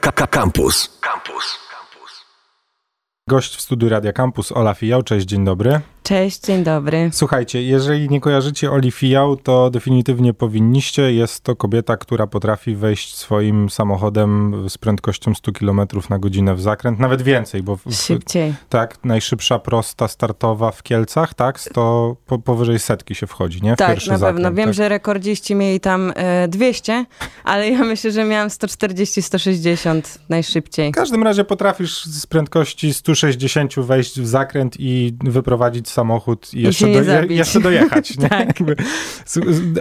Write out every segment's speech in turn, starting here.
Campus. Campus. Gość w studiu Radia Campus, Ola Fijał. Cześć, dzień dobry. Cześć, dzień dobry. Słuchajcie, jeżeli nie kojarzycie Oli Fijał, to definitywnie powinniście. Jest to kobieta, która potrafi wejść swoim samochodem z prędkością 100 km na godzinę w zakręt, nawet więcej, bo... W, Szybciej. Tak, najszybsza prosta startowa w Kielcach, tak? 100, po, powyżej setki się wchodzi, nie? W tak, na zakręt, pewno. Wiem, tak? że rekordziści mieli tam e, 200, ale ja myślę, że miałam 140-160 najszybciej. W każdym razie potrafisz z prędkości 160 wejść w zakręt i wyprowadzić samochód i jeszcze, do, jeszcze dojechać. Tak.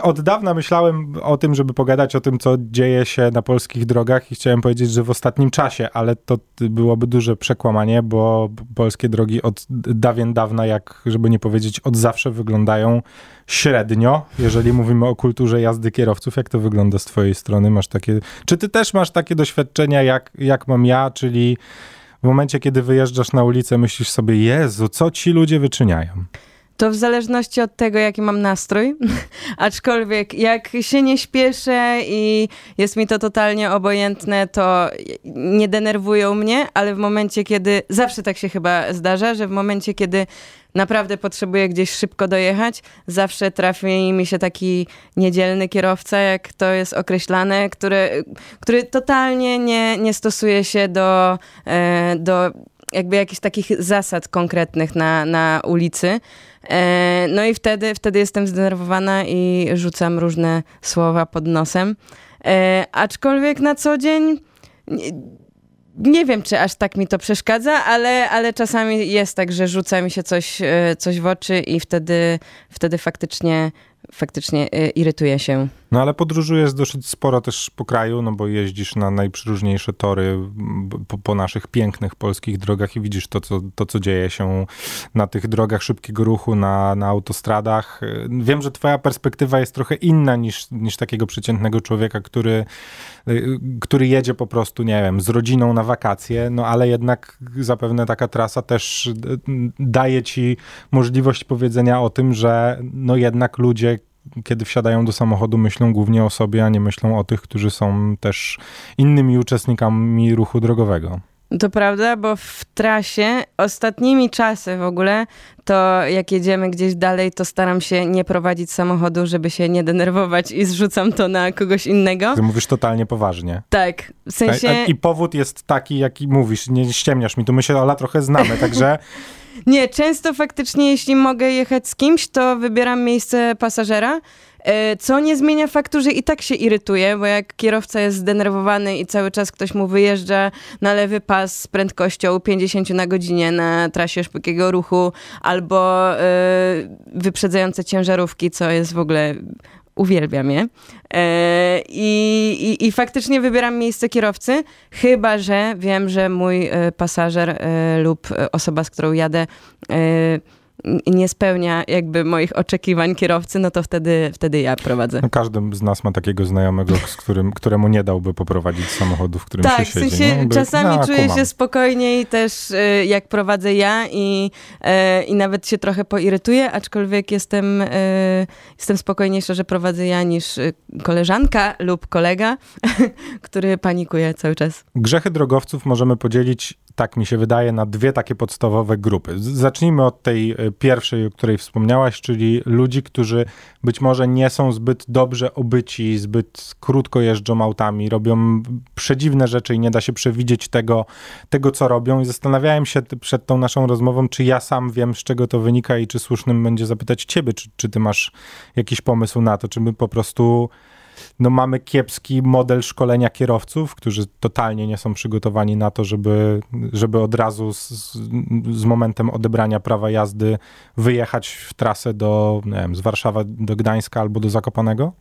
Od dawna myślałem o tym, żeby pogadać o tym, co dzieje się na polskich drogach i chciałem powiedzieć, że w ostatnim czasie, ale to byłoby duże przekłamanie, bo polskie drogi od dawien dawna, jak żeby nie powiedzieć od zawsze wyglądają średnio, jeżeli mówimy o kulturze jazdy kierowców. Jak to wygląda z twojej strony? Masz takie, czy ty też masz takie doświadczenia, jak, jak mam ja, czyli w momencie, kiedy wyjeżdżasz na ulicę, myślisz sobie, Jezu, co ci ludzie wyczyniają? To w zależności od tego, jaki mam nastrój. Aczkolwiek jak się nie śpieszę i jest mi to totalnie obojętne, to nie denerwują mnie, ale w momencie, kiedy zawsze tak się chyba zdarza, że w momencie, kiedy naprawdę potrzebuję gdzieś szybko dojechać, zawsze trafi mi się taki niedzielny kierowca, jak to jest określane, który, który totalnie nie, nie stosuje się do, e, do jakby jakichś takich zasad konkretnych na, na ulicy. E, No i wtedy, wtedy jestem zdenerwowana i rzucam różne słowa pod nosem. E, Aczkolwiek na co dzień nie, wiem, czy aż tak mi to przeszkadza, ale, ale czasami jest tak, że rzuca mi się coś, e, coś w oczy i wtedy, wtedy faktycznie, faktycznie e, irytuję się. No ale podróżujesz dosyć sporo też po kraju, no bo jeździsz na najprzeróżniejsze tory po, po naszych pięknych polskich drogach i widzisz to co, to, co dzieje się na tych drogach szybkiego ruchu, na, na autostradach. Wiem, że twoja perspektywa jest trochę inna niż, niż takiego przeciętnego człowieka, który, który jedzie po prostu, nie wiem, z rodziną na wakacje, no ale jednak zapewne taka trasa też daje ci możliwość powiedzenia o tym, że no jednak ludzie kiedy wsiadają do samochodu, myślą głównie o sobie, a nie myślą o tych, którzy są też innymi uczestnikami ruchu drogowego. To prawda, bo w trasie ostatnimi czasy w ogóle, to jak jedziemy gdzieś dalej, to staram się nie prowadzić samochodu, żeby się nie denerwować i zrzucam to na kogoś innego. Ty mówisz totalnie poważnie. Tak, w sensie... A- a- I powód jest taki, jaki mówisz, nie ściemniasz mi, tu my się, Ola, trochę znamy, także Nie, często faktycznie, jeśli mogę jechać z kimś, to wybieram miejsce pasażera. e, Co nie zmienia faktu, że i tak się irytuje, bo jak kierowca jest zdenerwowany i cały czas ktoś mu wyjeżdża na lewy pas z prędkością 50 na godzinie na trasie szybkiego ruchu, albo e, wyprzedzające ciężarówki, co jest w ogóle uwielbiam je. E, i, i, I faktycznie wybieram miejsce kierowcy, chyba że wiem, że mój e, pasażer e, lub osoba, z którą jadę, nie spełnia jakby moich oczekiwań kierowcy, no to wtedy, wtedy ja prowadzę. no, każdy z nas ma takiego znajomego, z którym, któremu nie dałby poprowadzić samochodu, w którym Tak, się w siedzi. sensie nie? Jakby- czasami no, czuję kumam. się spokojniej też e, jak prowadzę ja i, e, i nawet się trochę poirytuję, aczkolwiek jestem, e, jestem spokojniejsza, że prowadzę ja niż e, koleżanka lub kolega, który panikuje cały czas. Grzechy drogowców możemy podzielić, tak mi się wydaje, na dwie takie podstawowe grupy. Zacznijmy od tej e, pierwszej, o której wspomniałaś, czyli ludzi, którzy być może nie są zbyt dobrze obyci, zbyt krótko jeżdżą autami, robią przedziwne rzeczy i nie da się przewidzieć tego, tego co robią. I zastanawiałem się przed tą naszą rozmową, czy ja sam wiem, z czego to wynika i czy słusznym będzie zapytać ciebie, czy, czy ty masz jakiś pomysł na to, czy my po prostu no mamy kiepski model szkolenia kierowców, którzy totalnie nie są przygotowani na to, żeby, żeby od razu z, z- momentem odebrania prawa jazdy wyjechać w trasę do, nie wiem, z Warszawy do Gdańska albo do Zakopanego?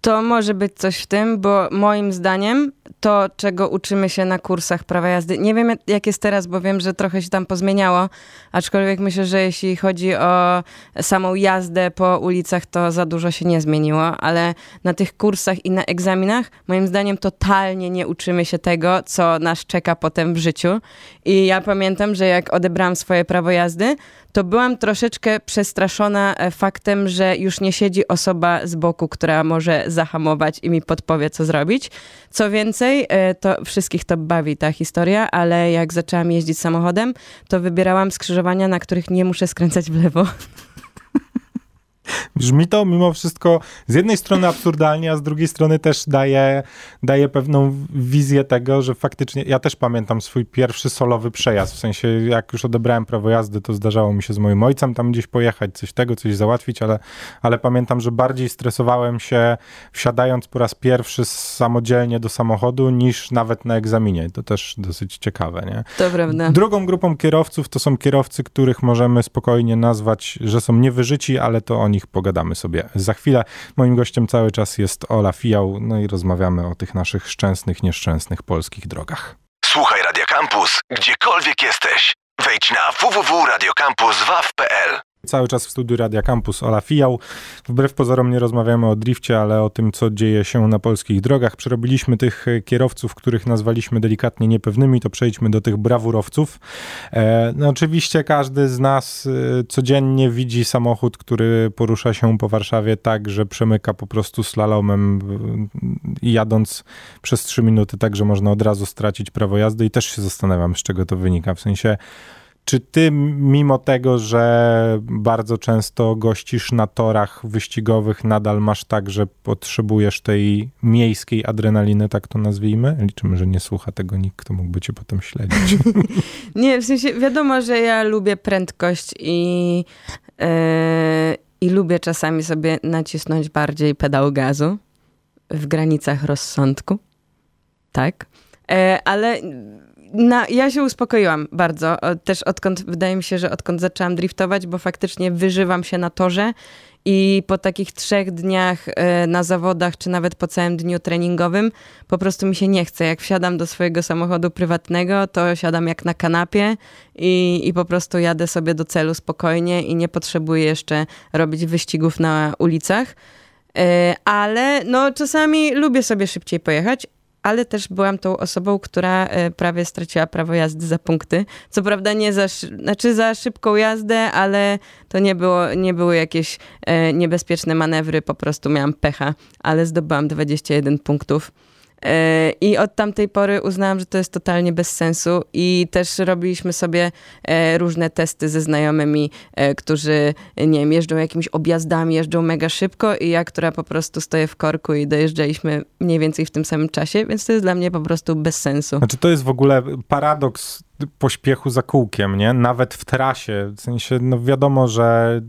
To może być coś w tym, bo moim zdaniem to, czego uczymy się na kursach prawa jazdy, nie wiem jak jest teraz, bo wiem, że trochę się tam pozmieniało, aczkolwiek myślę, że jeśli chodzi o samą jazdę po ulicach, to za dużo się nie zmieniło, ale na tych kursach i na egzaminach, moim zdaniem totalnie nie uczymy się tego, co nas czeka potem w życiu. I ja pamiętam, że jak odebrałam swoje prawo jazdy, to byłam troszeczkę przestraszona e, faktem, że już nie siedzi osoba z boku, która może zahamować i mi podpowie, co zrobić. Co więcej, e, to wszystkich to bawi ta historia, ale jak zaczęłam jeździć samochodem, to wybierałam skrzyżowania, na których nie muszę skręcać w lewo. Brzmi to mimo wszystko z jednej strony absurdalnie, a z drugiej strony też daje, daje pewną wizję tego, że faktycznie, ja też pamiętam swój pierwszy solowy przejazd, w sensie jak już odebrałem prawo jazdy, to zdarzało mi się z moim ojcem tam gdzieś pojechać, coś tego, coś załatwić, ale, ale pamiętam, że bardziej stresowałem się wsiadając po raz pierwszy samodzielnie do samochodu niż nawet na egzaminie. To też dosyć ciekawe, nie? To prawda. Drugą grupą kierowców to są kierowcy, których możemy spokojnie nazwać, że są niewyżyci, ale to oni nich pogadamy sobie za chwilę. Moim gościem cały czas jest Ola Fijał, no i rozmawiamy o tych naszych szczęsnych, nieszczęsnych polskich drogach. Słuchaj Radio Campus, gdziekolwiek jesteś. Wejdź na www.radiocampus.waw.pl Cały czas w studiu Radia Campus Ola Fijał. Wbrew pozorom nie rozmawiamy o drifcie, ale o tym, co dzieje się na polskich drogach. Przerobiliśmy tych kierowców, których nazwaliśmy delikatnie niepewnymi, to przejdźmy do tych brawurowców. E, no oczywiście każdy z nas e, codziennie widzi samochód, który porusza się po Warszawie tak, że przemyka po prostu slalomem jadąc przez trzy minuty, tak, że można od razu stracić prawo jazdy i też się zastanawiam, z czego to wynika. W sensie czy ty, mimo tego, że bardzo często gościsz na torach wyścigowych, nadal masz tak, że potrzebujesz tej miejskiej adrenaliny, tak to nazwijmy? Liczymy, że nie słucha tego nikt, kto mógłby cię potem śledzić. nie, w sensie wiadomo, że ja lubię prędkość i, yy, i lubię czasami sobie nacisnąć bardziej pedał gazu w granicach rozsądku. Tak. Yy, ale na, ja się uspokoiłam bardzo. Też odkąd, wydaje mi się, że odkąd zaczęłam driftować, bo faktycznie wyżywam się na torze i po takich trzech dniach e, na zawodach, czy nawet po całym dniu treningowym, po prostu mi się nie chce. Jak wsiadam do swojego samochodu prywatnego, to siadam jak na kanapie i, i po prostu jadę sobie do celu spokojnie i nie potrzebuję jeszcze robić wyścigów na ulicach. E, ale no, czasami lubię sobie szybciej pojechać, ale też byłam tą osobą, która e, prawie straciła prawo jazdy za punkty. Co prawda nie za, znaczy za szybką jazdę, ale to nie, było, nie były jakieś e, niebezpieczne manewry, po prostu miałam pecha, ale zdobyłam 21 punktów. I od tamtej pory uznałam, że to jest totalnie bez sensu i też robiliśmy sobie e, różne testy ze znajomymi, e, którzy, nie wiem, jeżdżą jakimiś objazdami, jeżdżą mega szybko i ja, która po prostu stoję w korku i dojeżdżaliśmy mniej więcej w tym samym czasie, więc to jest dla mnie po prostu bez sensu. Znaczy to jest w ogóle paradoks pośpiechu za kółkiem, nie? Nawet w trasie. W sensie, no wiadomo, że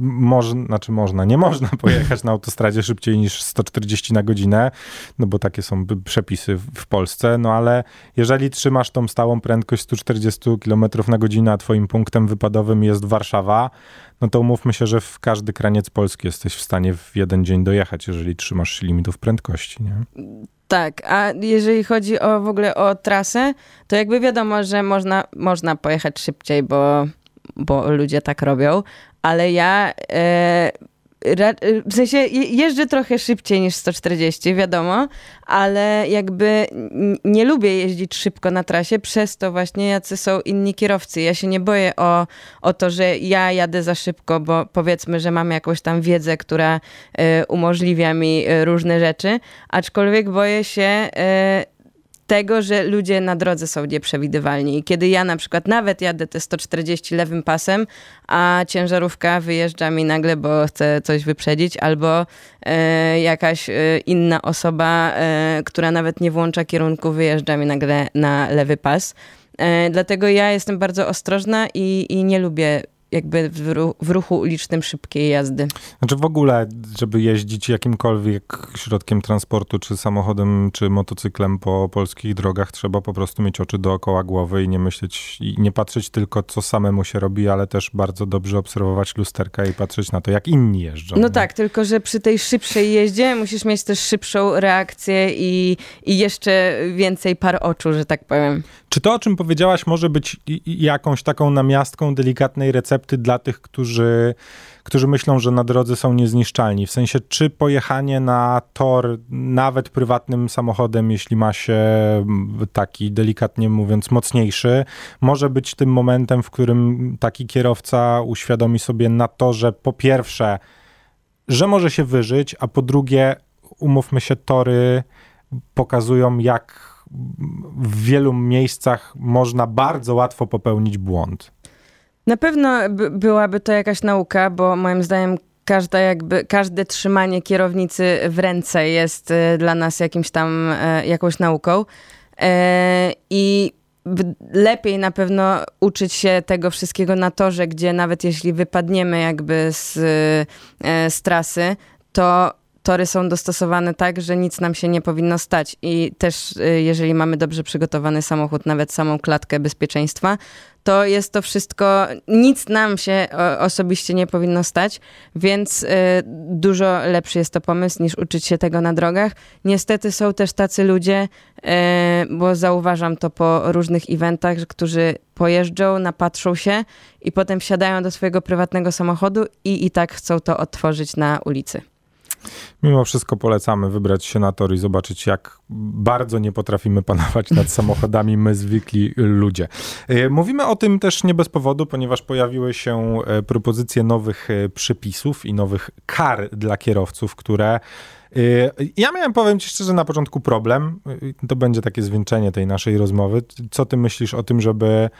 można, znaczy można, nie można pojechać na autostradzie szybciej niż 140 na godzinę, no bo takie są przepisy w Polsce, no ale jeżeli trzymasz tą stałą prędkość 140 km na godzinę, a twoim punktem wypadowym jest Warszawa, no to umówmy się, że w każdy kraniec Polski jesteś w stanie w jeden dzień dojechać, jeżeli trzymasz limitów prędkości, nie? Tak, a jeżeli chodzi o w ogóle o trasę, to jakby wiadomo, że można, można pojechać szybciej, bo, bo ludzie tak robią, ale ja e, w sensie jeżdżę trochę szybciej niż 140, wiadomo, ale jakby nie lubię jeździć szybko na trasie, przez to właśnie jacy są inni kierowcy. Ja się nie boję o, o to, że ja jadę za szybko, bo powiedzmy, że mam jakąś tam wiedzę, która y, umożliwia mi y, różne rzeczy, aczkolwiek boję się y, tego, że ludzie na drodze są nieprzewidywalni. I kiedy ja na przykład nawet jadę te 140 lewym pasem, a ciężarówka wyjeżdża mi nagle, bo chce coś wyprzedzić, albo e, jakaś e, inna osoba, e, która nawet nie włącza kierunku, wyjeżdża mi nagle na lewy pas. E, dlatego ja jestem bardzo ostrożna i, i nie lubię jakby w, ruchu, w ruchu ulicznym szybkiej jazdy. Znaczy w ogóle, żeby jeździć jakimkolwiek środkiem transportu, czy samochodem, czy motocyklem po polskich drogach, trzeba po prostu mieć oczy dookoła głowy i nie myśleć, i nie patrzeć tylko, co samemu się robi, ale też bardzo dobrze obserwować lusterka i patrzeć na to, jak inni jeżdżą. No nie? tak, tylko że przy tej szybszej jeździe musisz mieć też szybszą reakcję i, i jeszcze więcej par oczu, że tak powiem. Czy to, o czym powiedziałaś, może być jakąś taką namiastką delikatnej recepty dla tych, którzy którzy myślą, że na drodze są niezniszczalni. W sensie, czy pojechanie na tor nawet prywatnym samochodem, jeśli ma się taki delikatnie mówiąc mocniejszy, może być tym momentem, w którym taki kierowca uświadomi sobie na to, że po pierwsze, że może się wyżyć, a po drugie, umówmy się, tory pokazują, jak w wielu miejscach można bardzo łatwo popełnić błąd. Na pewno byłaby to jakaś nauka, bo moim zdaniem każda jakby, każde trzymanie kierownicy w ręce jest y, dla nas jakimś tam, e, jakąś nauką. E, I lepiej na pewno uczyć się tego wszystkiego na torze, gdzie nawet jeśli wypadniemy jakby z, e, z trasy, to tory są dostosowane tak, że nic nam się nie powinno stać. I też y, jeżeli mamy dobrze przygotowany samochód, nawet samą klatkę bezpieczeństwa, to jest to wszystko, nic nam się osobiście nie powinno stać, więc y, dużo lepszy jest to pomysł niż uczyć się tego na drogach. Niestety są też tacy ludzie, y, bo zauważam to po różnych eventach, którzy pojeżdżą, napatrzą się i potem wsiadają do swojego prywatnego samochodu i i tak chcą to otworzyć na ulicy. Mimo wszystko polecamy wybrać się na tor i zobaczyć, jak bardzo nie potrafimy panować nad samochodami my zwykli ludzie. E, mówimy o tym też nie bez powodu, ponieważ pojawiły się e, propozycje nowych e, przepisów i nowych kar dla kierowców, które ja miałem, powiem ci szczerze, na początku problem. To będzie takie zwieńczenie tej naszej rozmowy. Co ty myślisz o tym, żeby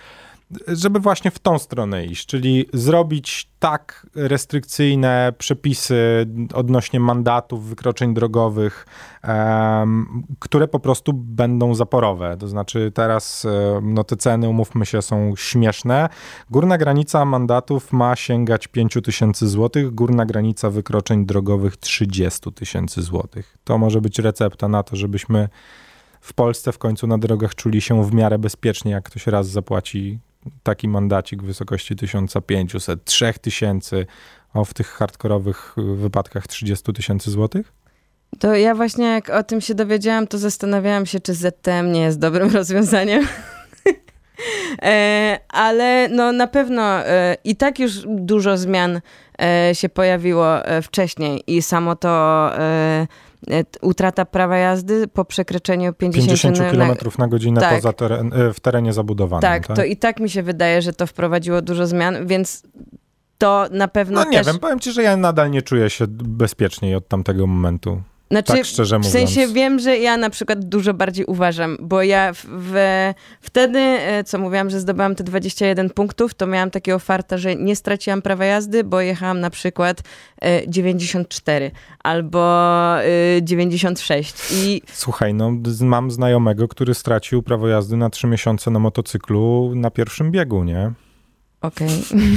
żeby właśnie w tą stronę iść, czyli zrobić tak restrykcyjne przepisy odnośnie mandatów, wykroczeń drogowych, um, które po prostu będą zaporowe. To znaczy teraz no, te ceny, umówmy się, są śmieszne. Górna granica mandatów ma sięgać 5 tysięcy złotych, górna granica wykroczeń drogowych 30 tysięcy złotych. To może być recepta na to, żebyśmy w Polsce w końcu na drogach czuli się w miarę bezpiecznie, jak ktoś raz zapłaci taki mandacik w wysokości 1500, 3000, a w tych hardkorowych wypadkach 30 tysięcy złotych? To ja właśnie jak o tym się dowiedziałam, to zastanawiałam się, czy ZTM nie jest dobrym rozwiązaniem. e, ale no na pewno e, i tak już dużo zmian e, się pojawiło e, wcześniej i samo to E, utrata prawa jazdy po przekroczeniu 50, 50 km na godzinę tak. poza teren, e, w terenie zabudowanym. Tak, tak, to i tak mi się wydaje, że to wprowadziło dużo zmian, więc to na pewno No nie też... wiem, powiem ci, że ja nadal nie czuję się bezpieczniej od tamtego momentu. Znaczy, tak szczerze mówiąc. W sensie wiem, że ja na przykład dużo bardziej uważam, bo ja w, w, wtedy, e, co mówiłam, że zdobyłam te 21 punktów, to miałam takiego farta, że nie straciłam prawa jazdy, bo jechałam na przykład 94 e, albo 96 e, i... Słuchaj, no mam znajomego, który stracił prawo jazdy na 3 miesiące na motocyklu na pierwszym biegu, nie? Okay.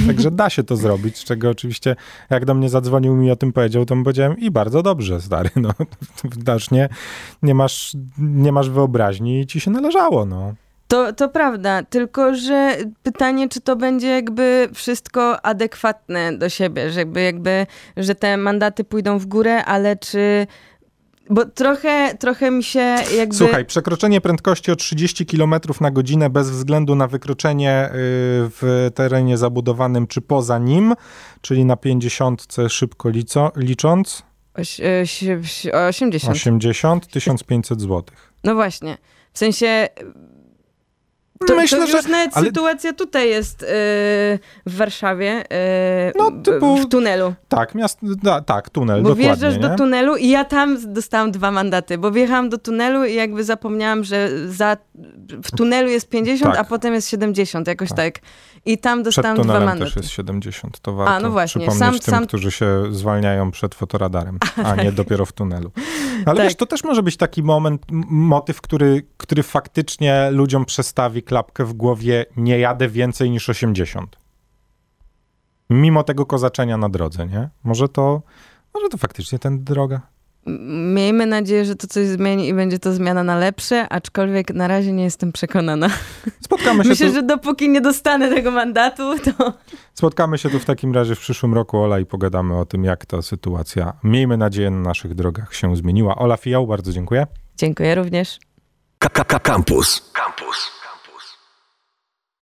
Także da się to zrobić, z czego oczywiście jak do mnie zadzwonił mi o tym powiedział, to mu powiedziałem i bardzo dobrze, stary, no widocznie nie masz, nie masz wyobraźni i ci się należało, no. To, to prawda, tylko że pytanie, czy to będzie jakby wszystko adekwatne do siebie, że jakby, jakby że te mandaty pójdą w górę, ale czy bo trochę, trochę mi się jakby... Słuchaj, przekroczenie prędkości o 30 km na godzinę bez względu na wykroczenie y, w terenie zabudowanym czy poza nim, czyli na 50 szybko lico, licząc... Oś, 80. 80, 1500 zł. No właśnie. W sensie to, Myślę, to już że, nawet ale... sytuacja tutaj jest yy, w Warszawie, yy, no, typu, w tunelu. Tak, miast, da, tak, tunel, Bo wjeżdżasz nie? do tunelu i ja tam dostałam dwa mandaty, bo wjechałam do tunelu i jakby zapomniałam, że za, w tunelu jest 50, tak. a potem jest 70, jakoś tak. tak. I tam dostałam przed dwa mandaty. też jest 70, to warto a, no właśnie. przypomnieć sam, tym, sam... którzy się zwalniają przed fotoradarem, a nie dopiero w tunelu. Ale tak. wiesz, to też może być taki moment, motyw, który, który faktycznie ludziom przestawi klapkę w głowie, nie jadę więcej niż 80. Mimo tego kozaczenia na drodze, nie? Może to, może to faktycznie ten droga. Miejmy nadzieję, że to coś zmieni i będzie to zmiana na lepsze, aczkolwiek na razie nie jestem przekonana. Spotkamy się Myślę, tu... że dopóki nie dostanę tego mandatu, to... Spotkamy się tu w takim razie w przyszłym roku, Ola, i pogadamy o tym, jak ta sytuacja, miejmy nadzieję, na naszych drogach się zmieniła. Ola Fijał, bardzo dziękuję. Dziękuję również. Campus. Campus.